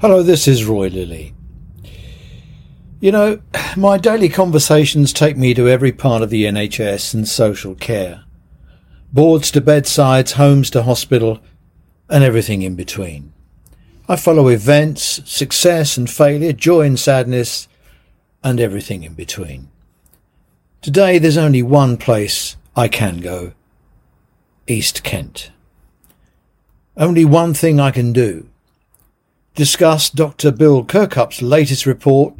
Hello, this is Roy Lilly. You know, my daily conversations take me to every part of the NHS and social care. Boards to bedsides, homes to hospital, and everything in between. I follow events, success and failure, joy and sadness, and everything in between. Today there's only one place I can go. East Kent. Only one thing I can do. Discuss Dr. Bill Kirkup's latest report.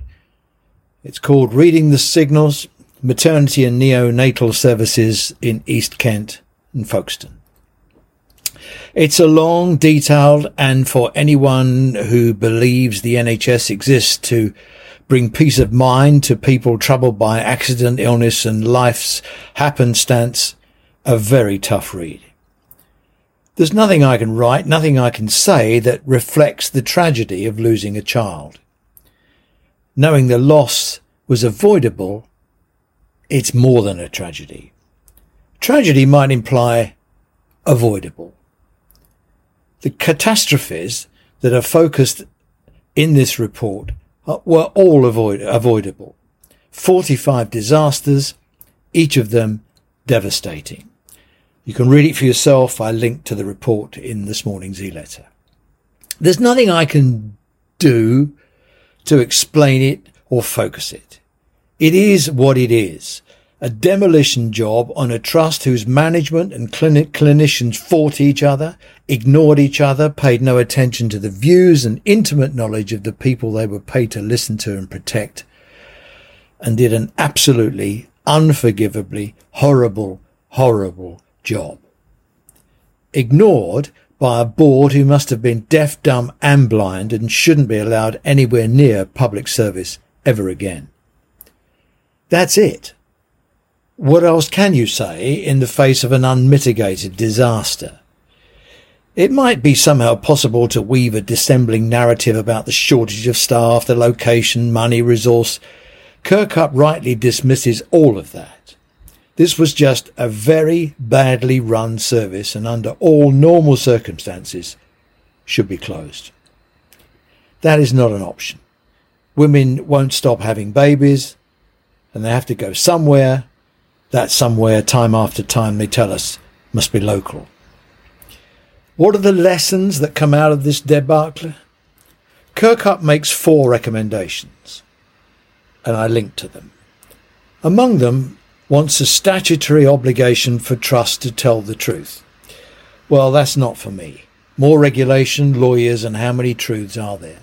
It's called Reading the Signals, Maternity and Neonatal Services in East Kent and Folkestone. It's a long, detailed, and for anyone who believes the NHS exists to bring peace of mind to people troubled by accident, illness, and life's happenstance, a very tough read. There's nothing I can write, nothing I can say that reflects the tragedy of losing a child. Knowing the loss was avoidable, it's more than a tragedy. Tragedy might imply avoidable. The catastrophes that are focused in this report were all avoid- avoidable. 45 disasters, each of them devastating. You can read it for yourself. I linked to the report in this morning's e-letter. There's nothing I can do to explain it or focus it. It is what it is a demolition job on a trust whose management and clinic clinicians fought each other, ignored each other, paid no attention to the views and intimate knowledge of the people they were paid to listen to and protect, and did an absolutely unforgivably horrible, horrible job. Ignored by a board who must have been deaf, dumb and blind and shouldn't be allowed anywhere near public service ever again. That's it. What else can you say in the face of an unmitigated disaster? It might be somehow possible to weave a dissembling narrative about the shortage of staff, the location, money, resource. Kirkup rightly dismisses all of that. This was just a very badly run service and under all normal circumstances should be closed. That is not an option. Women won't stop having babies and they have to go somewhere that somewhere, time after time, they tell us must be local. What are the lessons that come out of this debacle? Kirkup makes four recommendations, and I link to them. Among them, wants a statutory obligation for trust to tell the truth. Well, that's not for me. More regulation, lawyers, and how many truths are there?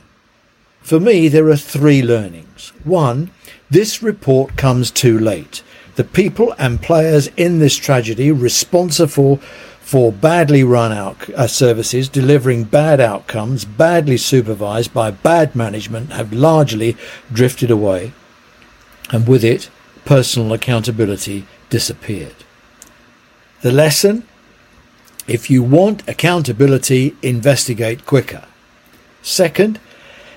For me, there are three learnings. One, this report comes too late the people and players in this tragedy responsible for badly run out uh, services delivering bad outcomes, badly supervised by bad management, have largely drifted away, and with it, personal accountability disappeared. The lesson if you want accountability, investigate quicker. Second,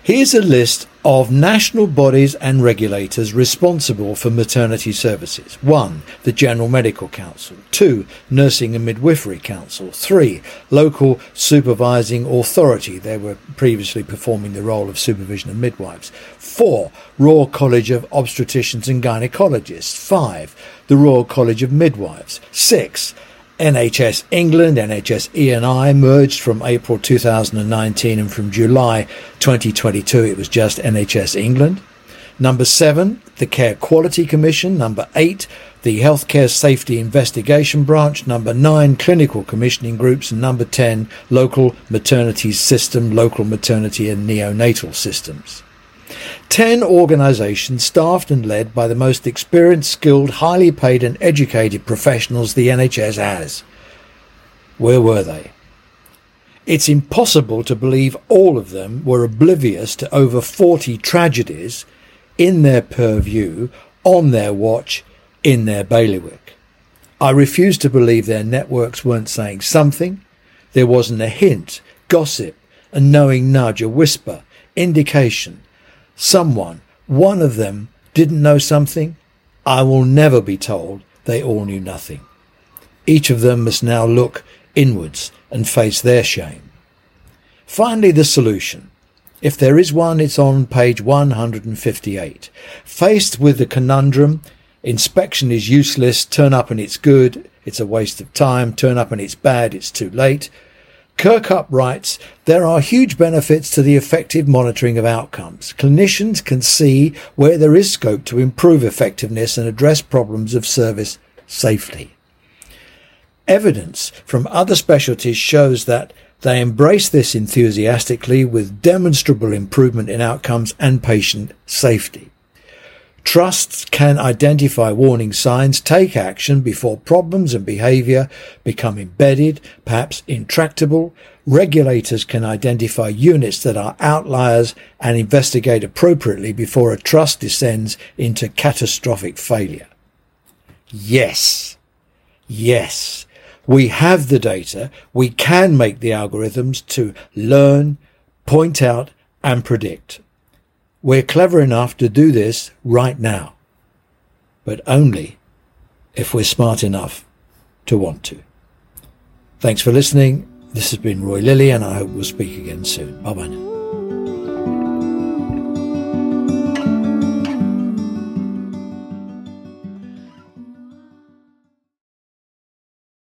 here's a list of national bodies and regulators responsible for maternity services. 1. The General Medical Council. 2. Nursing and Midwifery Council. 3. Local Supervising Authority. They were previously performing the role of supervision of midwives. 4. Royal College of Obstetricians and Gynecologists. 5. The Royal College of Midwives. 6. NHS England, NHS ENI merged from April 2019 and from July 2022 it was just NHS England. Number seven, the Care Quality Commission. Number eight, the Healthcare Safety Investigation Branch. Number nine, Clinical Commissioning Groups. And number 10, Local Maternity System, Local Maternity and Neonatal Systems. Ten organisations staffed and led by the most experienced, skilled, highly paid and educated professionals the NHS has. Where were they? It's impossible to believe all of them were oblivious to over 40 tragedies in their purview, on their watch, in their bailiwick. I refuse to believe their networks weren't saying something. There wasn't a hint, gossip, a knowing nudge, a whisper, indication someone, one of them, didn't know something, I will never be told they all knew nothing. Each of them must now look inwards and face their shame. Finally, the solution. If there is one, it's on page 158. Faced with the conundrum, inspection is useless, turn up and it's good, it's a waste of time, turn up and it's bad, it's too late. Kirkup writes, there are huge benefits to the effective monitoring of outcomes. Clinicians can see where there is scope to improve effectiveness and address problems of service safely. Evidence from other specialties shows that they embrace this enthusiastically with demonstrable improvement in outcomes and patient safety. Trusts can identify warning signs, take action before problems and behavior become embedded, perhaps intractable. Regulators can identify units that are outliers and investigate appropriately before a trust descends into catastrophic failure. Yes. Yes. We have the data. We can make the algorithms to learn, point out and predict. We're clever enough to do this right now, but only if we're smart enough to want to. Thanks for listening. This has been Roy Lilly and I hope we'll speak again soon. Bye bye now.